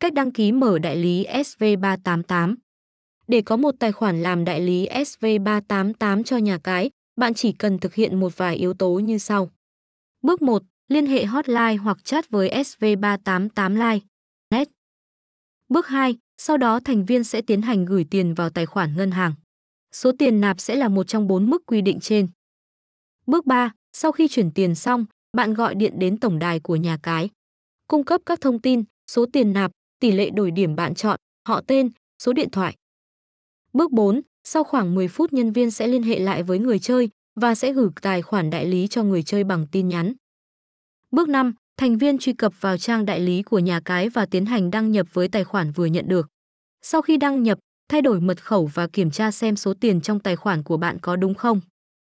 Cách đăng ký mở đại lý SV388 Để có một tài khoản làm đại lý SV388 cho nhà cái, bạn chỉ cần thực hiện một vài yếu tố như sau. Bước 1. Liên hệ hotline hoặc chat với SV388 Live. Net. Bước 2. Sau đó thành viên sẽ tiến hành gửi tiền vào tài khoản ngân hàng. Số tiền nạp sẽ là một trong bốn mức quy định trên. Bước 3. Sau khi chuyển tiền xong, bạn gọi điện đến tổng đài của nhà cái. Cung cấp các thông tin, số tiền nạp, tỷ lệ đổi điểm bạn chọn, họ tên, số điện thoại. Bước 4. Sau khoảng 10 phút nhân viên sẽ liên hệ lại với người chơi và sẽ gửi tài khoản đại lý cho người chơi bằng tin nhắn. Bước 5. Thành viên truy cập vào trang đại lý của nhà cái và tiến hành đăng nhập với tài khoản vừa nhận được. Sau khi đăng nhập, thay đổi mật khẩu và kiểm tra xem số tiền trong tài khoản của bạn có đúng không.